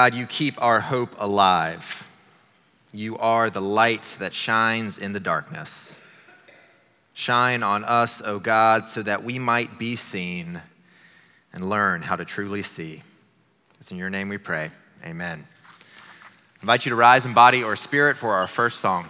God, you keep our hope alive. You are the light that shines in the darkness. Shine on us, O God, so that we might be seen and learn how to truly see. It's in your name we pray. Amen. I invite you to rise in body or spirit for our first song.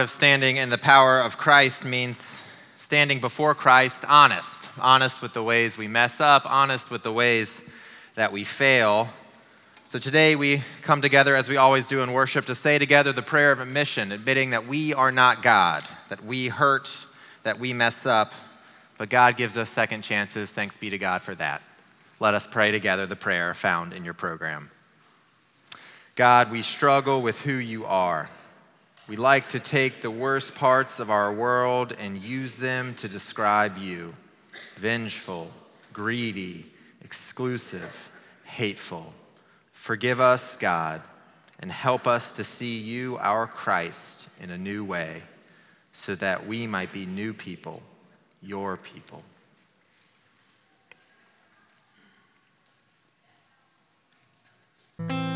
Part of standing in the power of Christ means standing before Christ honest, honest with the ways we mess up, honest with the ways that we fail. So today we come together as we always do in worship to say together the prayer of admission, admitting that we are not God, that we hurt, that we mess up, but God gives us second chances. Thanks be to God for that. Let us pray together the prayer found in your program. God, we struggle with who you are. We like to take the worst parts of our world and use them to describe you vengeful, greedy, exclusive, hateful. Forgive us, God, and help us to see you, our Christ, in a new way so that we might be new people, your people. Glory be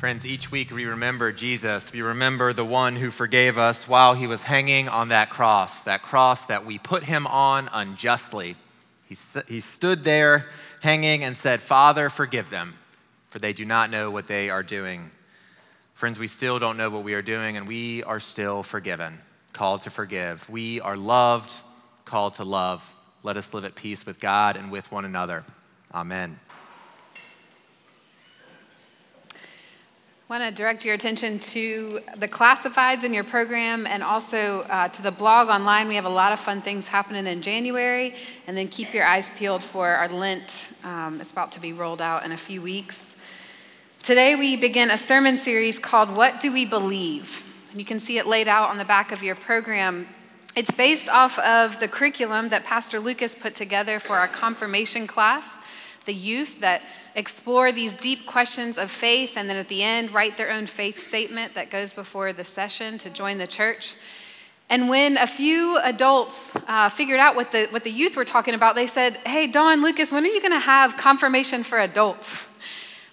Friends, each week we remember Jesus. We remember the one who forgave us while he was hanging on that cross, that cross that we put him on unjustly. He, he stood there hanging and said, Father, forgive them, for they do not know what they are doing. Friends, we still don't know what we are doing, and we are still forgiven, called to forgive. We are loved, called to love. Let us live at peace with God and with one another. Amen. Want to direct your attention to the classifieds in your program and also uh, to the blog online. We have a lot of fun things happening in January. And then keep your eyes peeled for our Lent. Um, it's about to be rolled out in a few weeks. Today, we begin a sermon series called What Do We Believe? And you can see it laid out on the back of your program. It's based off of the curriculum that Pastor Lucas put together for our confirmation class, the youth that explore these deep questions of faith, and then at the end, write their own faith statement that goes before the session to join the church. And when a few adults uh, figured out what the, what the youth were talking about, they said, Hey, Dawn, Lucas, when are you going to have confirmation for adults?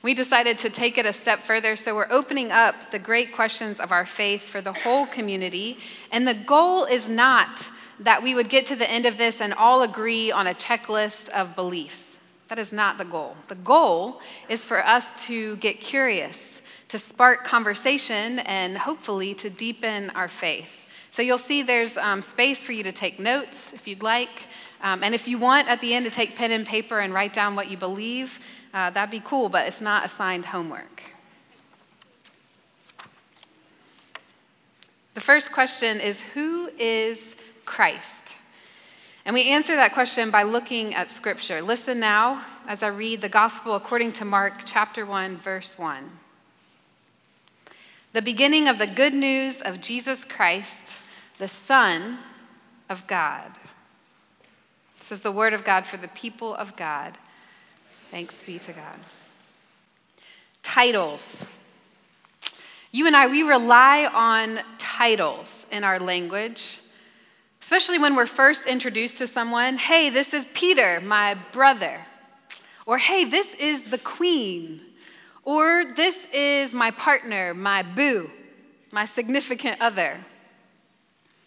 We decided to take it a step further, so we're opening up the great questions of our faith for the whole community. And the goal is not that we would get to the end of this and all agree on a checklist of beliefs. That is not the goal. The goal is for us to get curious, to spark conversation, and hopefully to deepen our faith. So you'll see there's um, space for you to take notes if you'd like. Um, and if you want at the end to take pen and paper and write down what you believe, uh, that'd be cool, but it's not assigned homework. The first question is Who is Christ? And we answer that question by looking at Scripture. Listen now as I read the Gospel according to Mark chapter 1, verse 1. The beginning of the good news of Jesus Christ, the Son of God. This is the word of God for the people of God. Thanks be to God. Titles. You and I, we rely on titles in our language, especially when we're first introduced to someone. Hey, this is Peter, my brother. Or hey, this is the queen. Or this is my partner, my boo, my significant other.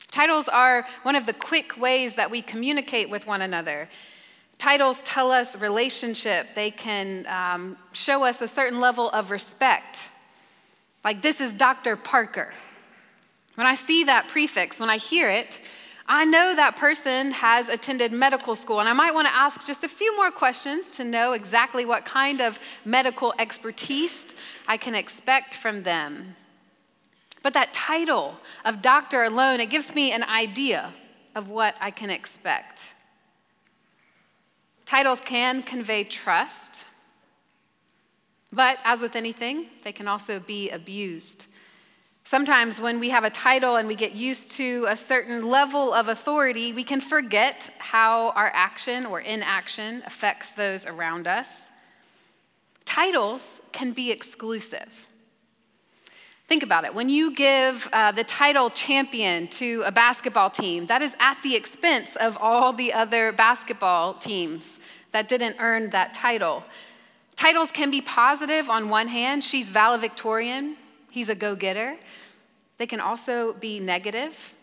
Titles are one of the quick ways that we communicate with one another. Titles tell us relationship, they can um, show us a certain level of respect. Like, this is Dr. Parker. When I see that prefix, when I hear it, I know that person has attended medical school, and I might want to ask just a few more questions to know exactly what kind of medical expertise I can expect from them. But that title of doctor alone, it gives me an idea of what I can expect. Titles can convey trust, but as with anything, they can also be abused. Sometimes, when we have a title and we get used to a certain level of authority, we can forget how our action or inaction affects those around us. Titles can be exclusive. Think about it. When you give uh, the title champion to a basketball team, that is at the expense of all the other basketball teams that didn't earn that title. Titles can be positive on one hand. She's valedictorian, he's a go getter. They can also be negative.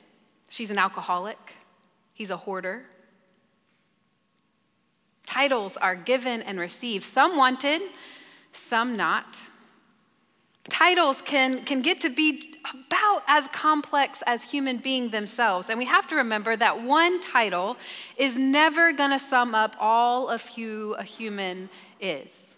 She's an alcoholic, he's a hoarder. Titles are given and received, some wanted, some not. Titles can, can get to be about as complex as human beings themselves. And we have to remember that one title is never going to sum up all of who a human is.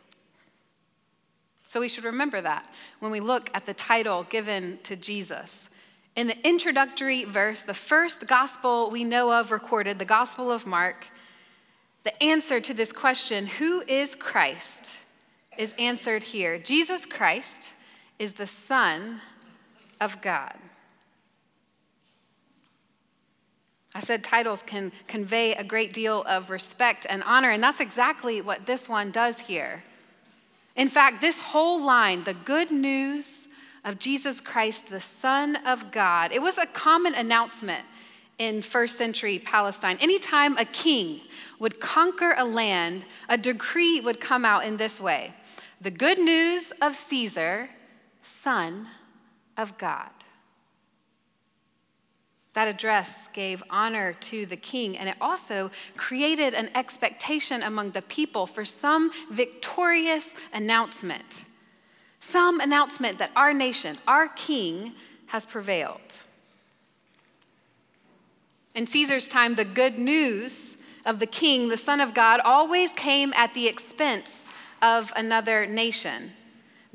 So we should remember that when we look at the title given to Jesus. In the introductory verse, the first gospel we know of recorded, the Gospel of Mark, the answer to this question, who is Christ, is answered here. Jesus Christ is the Son of God. I said titles can convey a great deal of respect and honor, and that's exactly what this one does here. In fact, this whole line, the good news of Jesus Christ, the Son of God, it was a common announcement in first century Palestine. Anytime a king would conquer a land, a decree would come out in this way The good news of Caesar, Son of God. That address gave honor to the king, and it also created an expectation among the people for some victorious announcement. Some announcement that our nation, our king, has prevailed. In Caesar's time, the good news of the king, the Son of God, always came at the expense of another nation.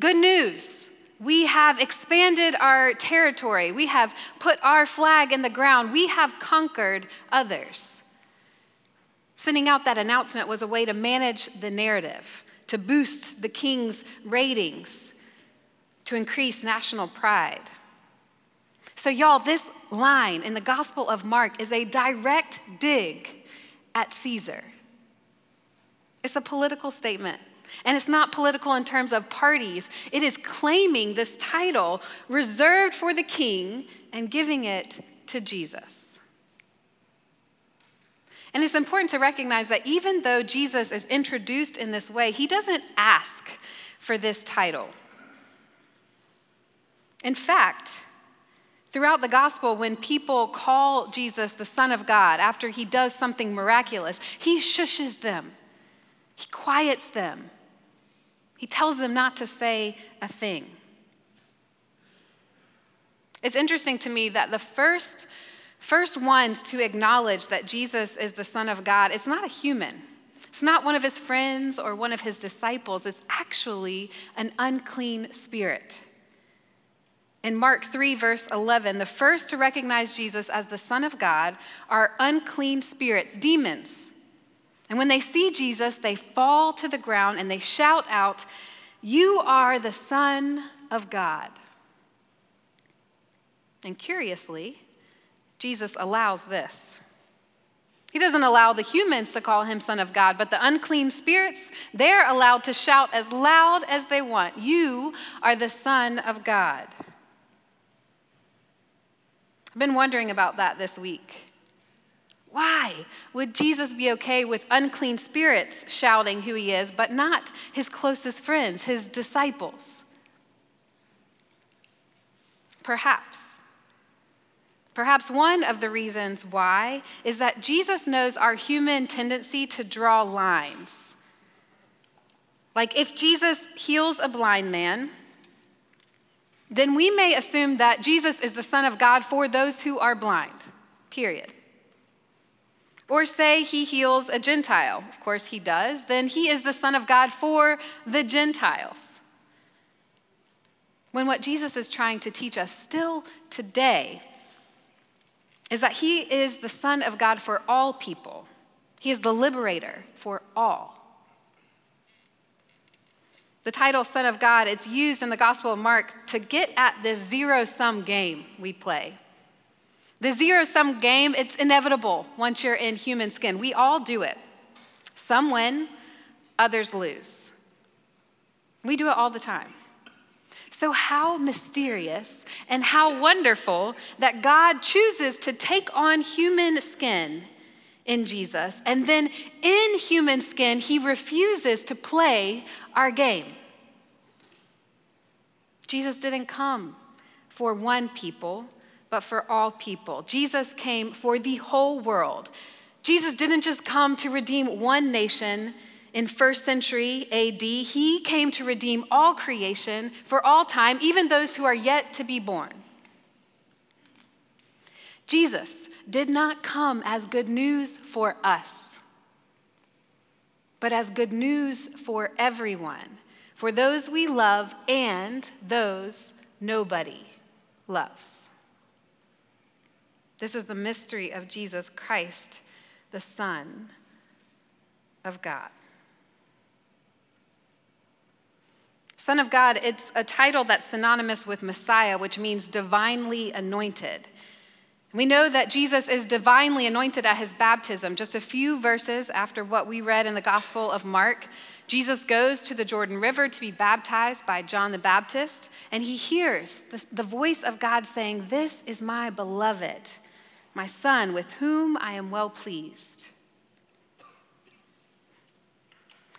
Good news we have expanded our territory. We have put our flag in the ground. We have conquered others. Sending out that announcement was a way to manage the narrative, to boost the king's ratings, to increase national pride. So, y'all, this line in the Gospel of Mark is a direct dig at Caesar. It's a political statement. And it's not political in terms of parties, it is claiming this title reserved for the king and giving it to Jesus. And it's important to recognize that even though Jesus is introduced in this way, he doesn't ask for this title. In fact, throughout the gospel, when people call Jesus the Son of God after he does something miraculous, he shushes them, he quiets them, he tells them not to say a thing. It's interesting to me that the first, first ones to acknowledge that Jesus is the Son of God, it's not a human. It's not one of his friends or one of his disciples. It's actually an unclean spirit. In Mark 3, verse 11, the first to recognize Jesus as the Son of God are unclean spirits, demons and when they see Jesus, they fall to the ground and they shout out, You are the Son of God. And curiously, Jesus allows this. He doesn't allow the humans to call him Son of God, but the unclean spirits, they're allowed to shout as loud as they want, You are the Son of God. I've been wondering about that this week. Why would Jesus be okay with unclean spirits shouting who he is, but not his closest friends, his disciples? Perhaps. Perhaps one of the reasons why is that Jesus knows our human tendency to draw lines. Like if Jesus heals a blind man, then we may assume that Jesus is the Son of God for those who are blind, period. Or say he heals a Gentile. Of course, he does. Then he is the Son of God for the Gentiles. When what Jesus is trying to teach us still today is that he is the Son of God for all people, he is the liberator for all. The title Son of God, it's used in the Gospel of Mark to get at this zero sum game we play. The zero sum game, it's inevitable once you're in human skin. We all do it. Some win, others lose. We do it all the time. So, how mysterious and how wonderful that God chooses to take on human skin in Jesus, and then in human skin, he refuses to play our game. Jesus didn't come for one people, but for all people. Jesus came for the whole world. Jesus didn't just come to redeem one nation in first century AD, he came to redeem all creation for all time, even those who are yet to be born. Jesus did not come as good news for us, but as good news for everyone, for those we love and those nobody loves. This is the mystery of Jesus Christ, the Son of God. Son of God, it's a title that's synonymous with Messiah, which means divinely anointed. We know that Jesus is divinely anointed at his baptism. Just a few verses after what we read in the Gospel of Mark, Jesus goes to the Jordan River to be baptized by John the Baptist, and he hears the, the, voice of God saying, This is my beloved, my son, with whom I am well pleased.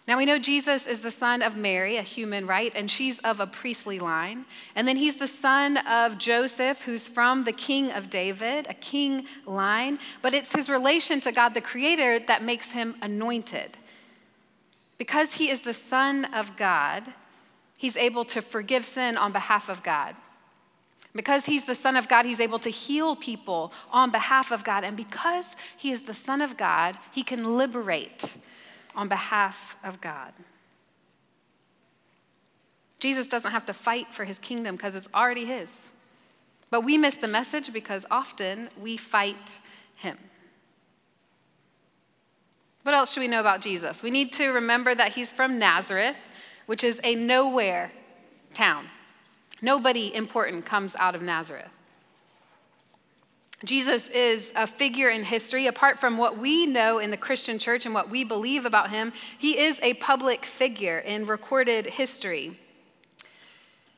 Now we know Jesus is the son of Mary, a human, right? And she's of a priestly line. And then he's the son of Joseph, who's from the king of David, a king line. But it's his relation to God the Creator that makes him anointed. Because he is the son of God, he's able to forgive sin on behalf of God. Because he's the Son of God, he's able to heal people on behalf of God. And because he is the Son of God, he can liberate on behalf of God. Jesus doesn't have to fight for his kingdom because it's already his. But we miss the message because often we fight him. What else should we know about Jesus? We need to remember that he's from Nazareth, which is a nowhere town. Nobody important comes out of Nazareth. Jesus is a figure in history. Apart from what we know in the Christian church and what we believe about him, he is a public figure in recorded history.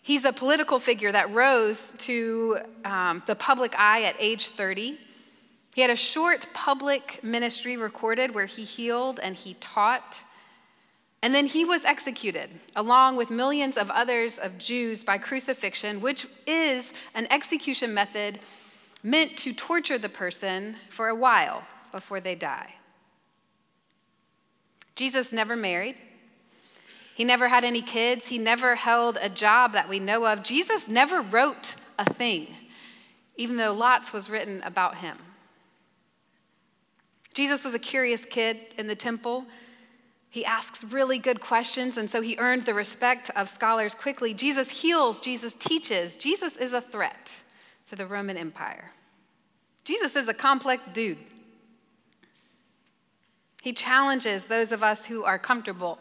He's a political figure that rose to um, the public eye at age 30. He had a short public ministry recorded where he healed and he taught. And then he was executed, along with millions of others of Jews, by crucifixion, which is an execution method meant to torture the person for a while before they die. Jesus never married. He never had any kids. He never held a job that we know of. Jesus never wrote a thing, even though lots was written about him. Jesus was a curious kid in the temple. He asks really good questions, and so he earned the respect of scholars quickly. Jesus heals, Jesus teaches. Jesus is a threat to the Roman Empire. Jesus is a complex dude. He challenges those of us who are comfortable.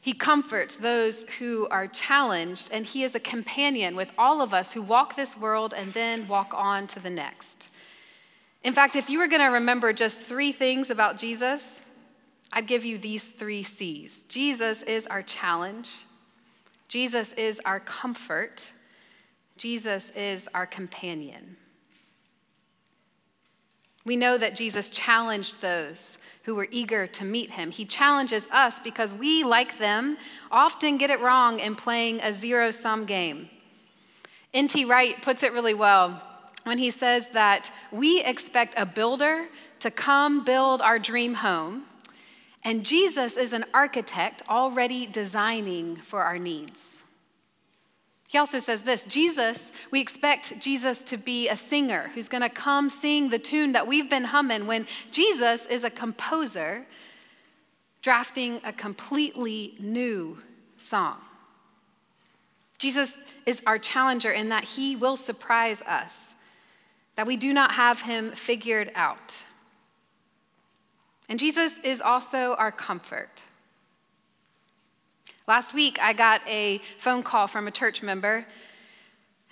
He comforts those who are challenged, and he is a companion with all of us who walk this world and then walk on to the next. In fact, if you were going to remember just three things about Jesus, I'd give you these three C's Jesus is our challenge, Jesus is our comfort, Jesus is our companion. We know that Jesus challenged those who were eager to meet him. He challenges us because we, like them, often get it wrong in playing a zero sum game. N.T. Wright puts it really well when he says that we expect a builder to come build our dream home, and Jesus is an architect already designing for our needs. He also says this Jesus, we expect Jesus to be a singer who's going to come sing the tune that we've been humming when Jesus is a composer drafting a completely new song. Jesus is our challenger in that he will surprise us, that we do not have him figured out. And Jesus is also our comfort. Last week, I got a phone call from a church member,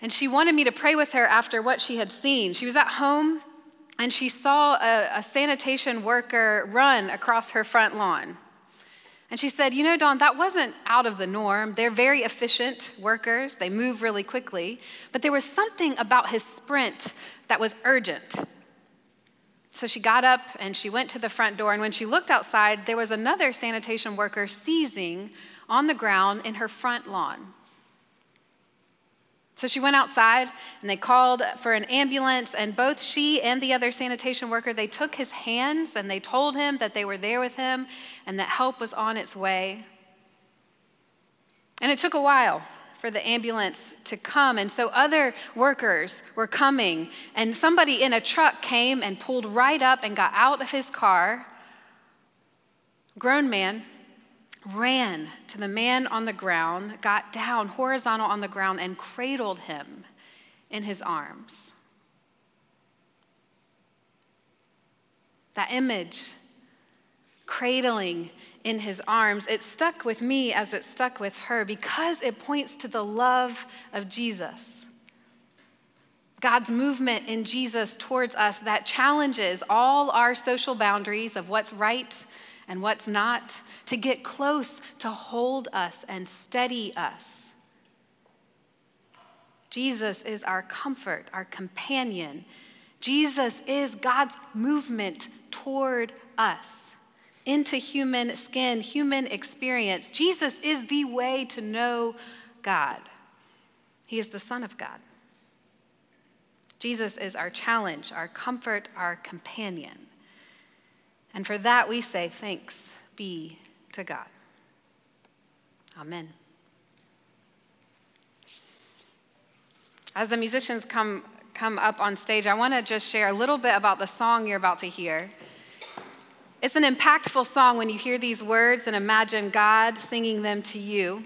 and she wanted me to pray with her after what she had seen. She was at home, and she saw a, a sanitation worker run across her front lawn. And she said, You know, Dawn, that wasn't out of the norm. They're very efficient workers, they move really quickly. But there was something about his sprint that was urgent. So she got up and she went to the front door. And when she looked outside, there was another sanitation worker seizing on the ground in her front lawn. So she went outside and they called for an ambulance and both she and the other sanitation worker they took his hands and they told him that they were there with him and that help was on its way. And it took a while for the ambulance to come and so other workers were coming and somebody in a truck came and pulled right up and got out of his car. Grown man ran to the man on the ground, got down horizontal on the ground, and cradled him in his arms. That image, cradling in his arms, it stuck with me as it stuck with her because it points to the love of Jesus. God's movement in Jesus towards us that challenges all our social boundaries of what's right and what's not, to get close, to hold us and steady us. Jesus is our comfort, our companion. Jesus is God's movement toward us into human skin, human experience. Jesus is the way to know God. He is the Son of God. Jesus is our challenge, our comfort, our companion. And for that we say, thanks be to God. Amen. As the musicians come, come up on stage, I want to just share a little bit about the song you're about to hear. It's an impactful song when you hear these words and imagine God singing them to you.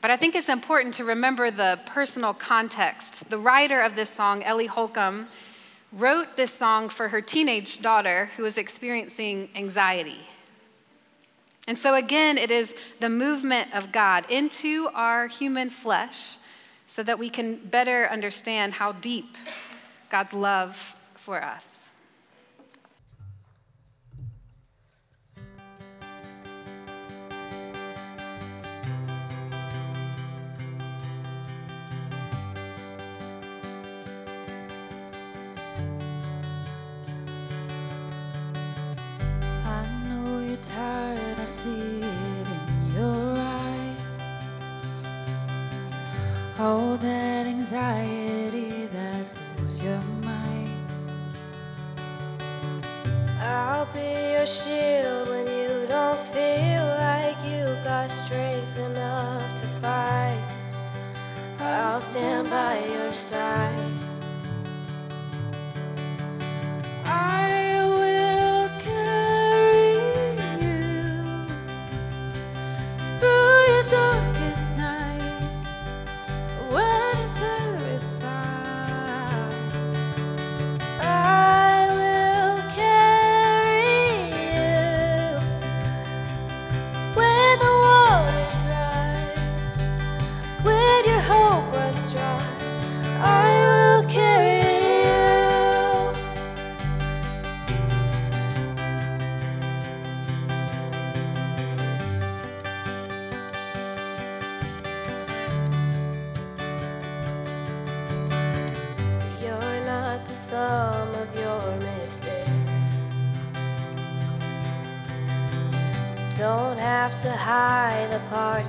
But I think it's important to remember the personal context. The writer of this song, Ellie Holcomb, wrote this song for her teenage daughter who was experiencing anxiety. And so, again, it is the movement of God into our human flesh so that we can better understand how deep God's love for us. See it in your eyes. All that anxiety that fills your mind. I'll be your shield when you don't feel like you got strength enough to fight. I'll stand by your side.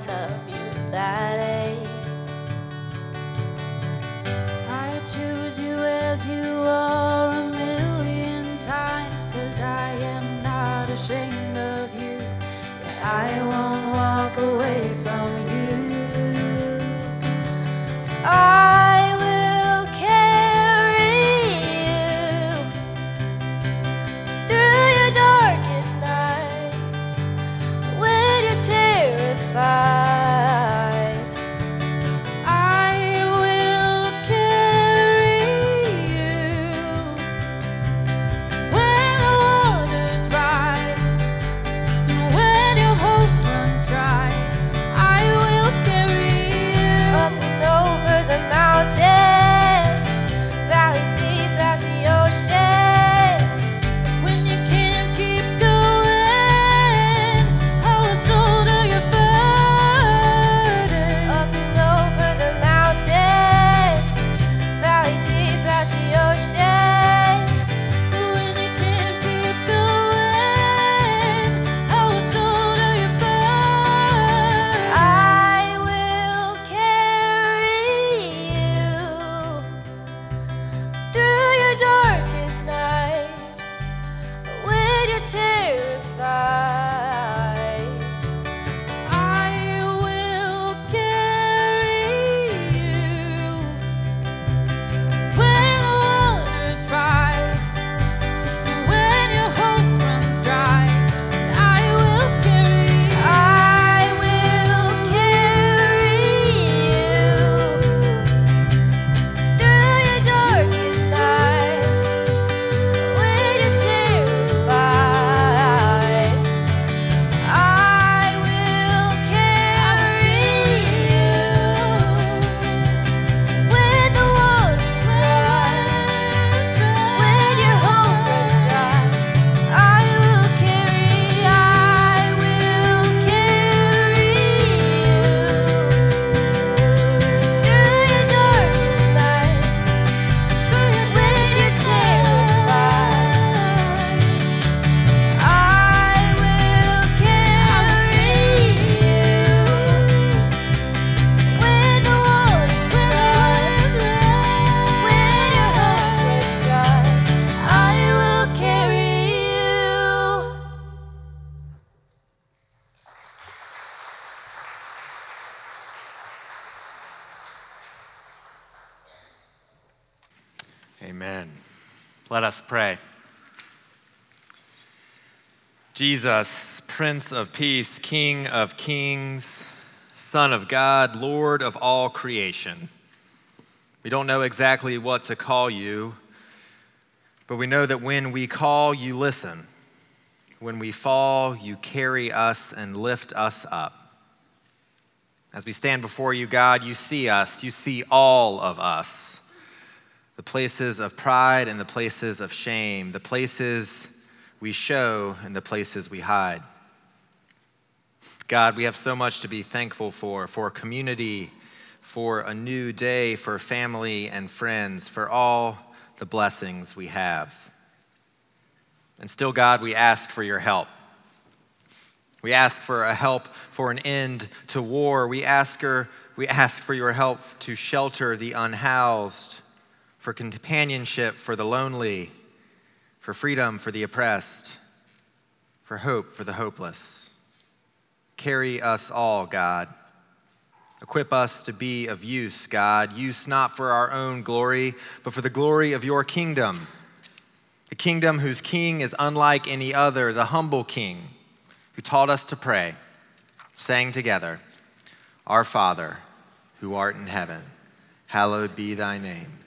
The Jesus, Prince of Peace, King of Kings, Son of God, Lord of all creation. We don't know exactly what to call you, but we know that when we call, you listen. When we fall, you carry us and lift us up. As we stand before you, God, you see us. You see all of us the places of pride and the places of shame, the places we show and the places we hide. God, we have so much to be thankful for for community, for a new day, for family and friends, for all the blessings we have. And still, God, we ask for your help. We ask for a help for an end to war. We ask, her, we ask for your help to shelter the unhoused, for companionship for the lonely, for freedom for the oppressed, for hope for the hopeless. Carry us all, God. Equip us to be of use, God. Use not for our own glory, but for the glory of your kingdom. The kingdom whose king is unlike any other, the humble king who taught us to pray, saying together, Our Father, who art in heaven, hallowed be thy name.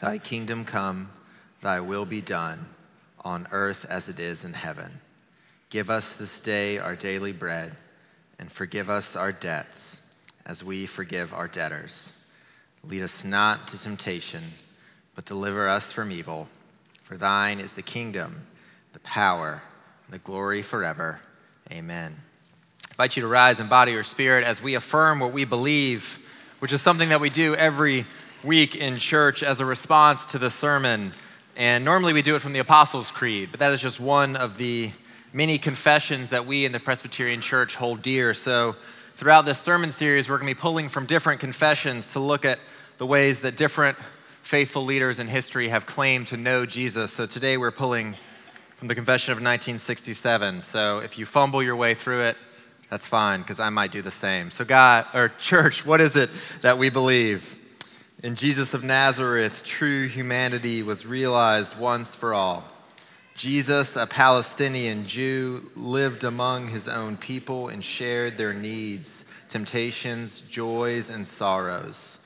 Thy kingdom come, thy will be done, on earth as it is in heaven. Give us this day our daily bread, and forgive us our debts, as we forgive our debtors. Lead us not to temptation, but deliver us from evil. For thine is the kingdom, the power, and the glory forever. Amen. I invite you to rise in body or spirit as we affirm what we believe, which is something that we do every week in church as a response to the sermon. And normally we do it from the Apostles' Creed, but that is just one of the many confessions that we in the Presbyterian Church hold dear. So throughout this sermon series, we're going to be pulling from different confessions to look at the ways that different faithful leaders in history have claimed to know Jesus. So today we're pulling from the Confession of 1967. So if you fumble your way through it, that's fine because I might do the same. So God or church, what is it that we believe? In Jesus of Nazareth, true humanity was realized once for all. Jesus, a Palestinian Jew, lived among his own people and shared their needs, temptations, joys, and sorrows.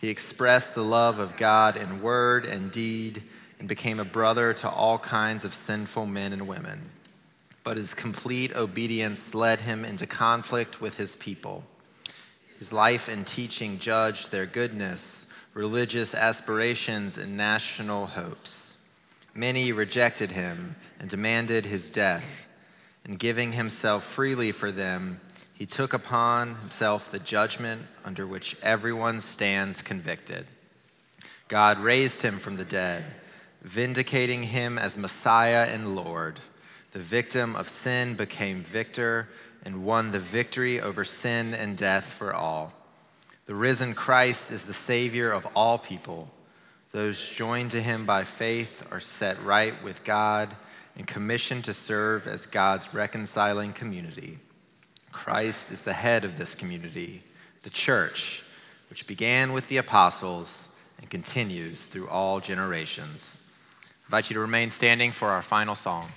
He expressed the love of God in word and deed and became a brother to all kinds of sinful men and women. But his complete obedience led him into conflict with his people. His life and teaching judged their goodness, religious aspirations, and national hopes. Many rejected him and demanded his death. And giving himself freely for them, he took upon himself the judgment under which everyone stands convicted. God raised him from the dead, vindicating him as Messiah and Lord. The victim of sin became victor and won the victory over sin and death for all. The risen Christ is the Savior of all people. Those joined to him by faith are set right with God and commissioned to serve as God's reconciling community. Christ is the head of this community, the church, which began with the apostles and continues through all generations. I invite you to remain standing for our final song.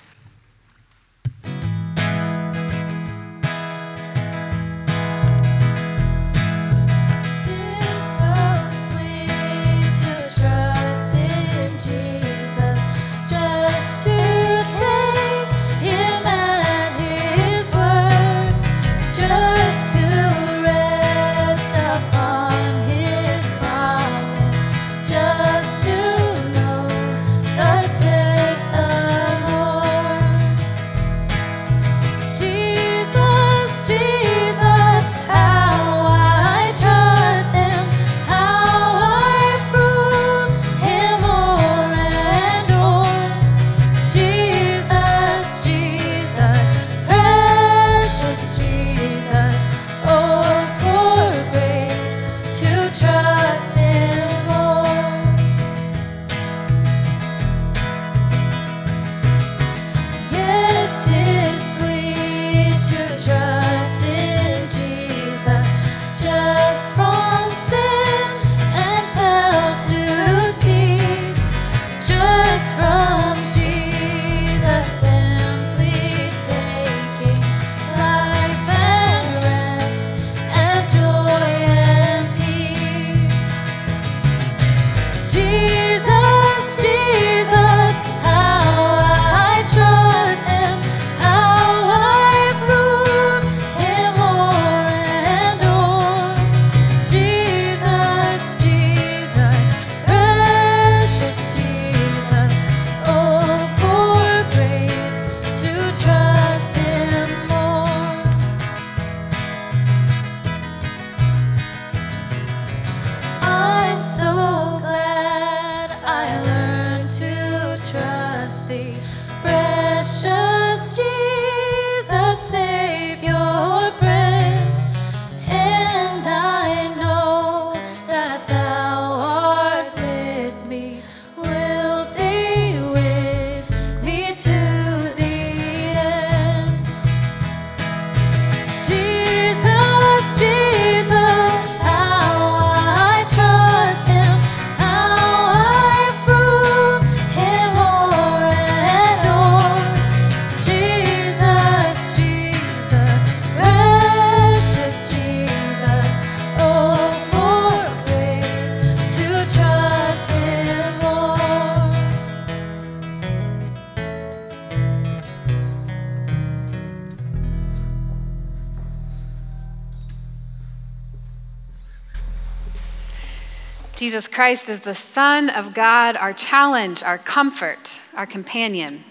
Jesus Christ is the Son of God, our challenge, our comfort, our companion.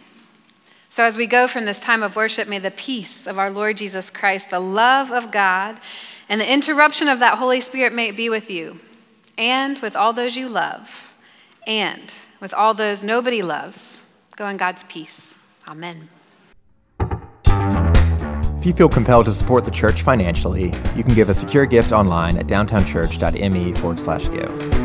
So, as we go from this time of worship, may the peace of our Lord Jesus Christ, the love of God, and the interruption of that Holy Spirit may be with you and with all those you love and with all those nobody loves. Go in God's peace. Amen. If you feel compelled to support the church financially, you can give a secure gift online at downtownchurch.me forward slash give.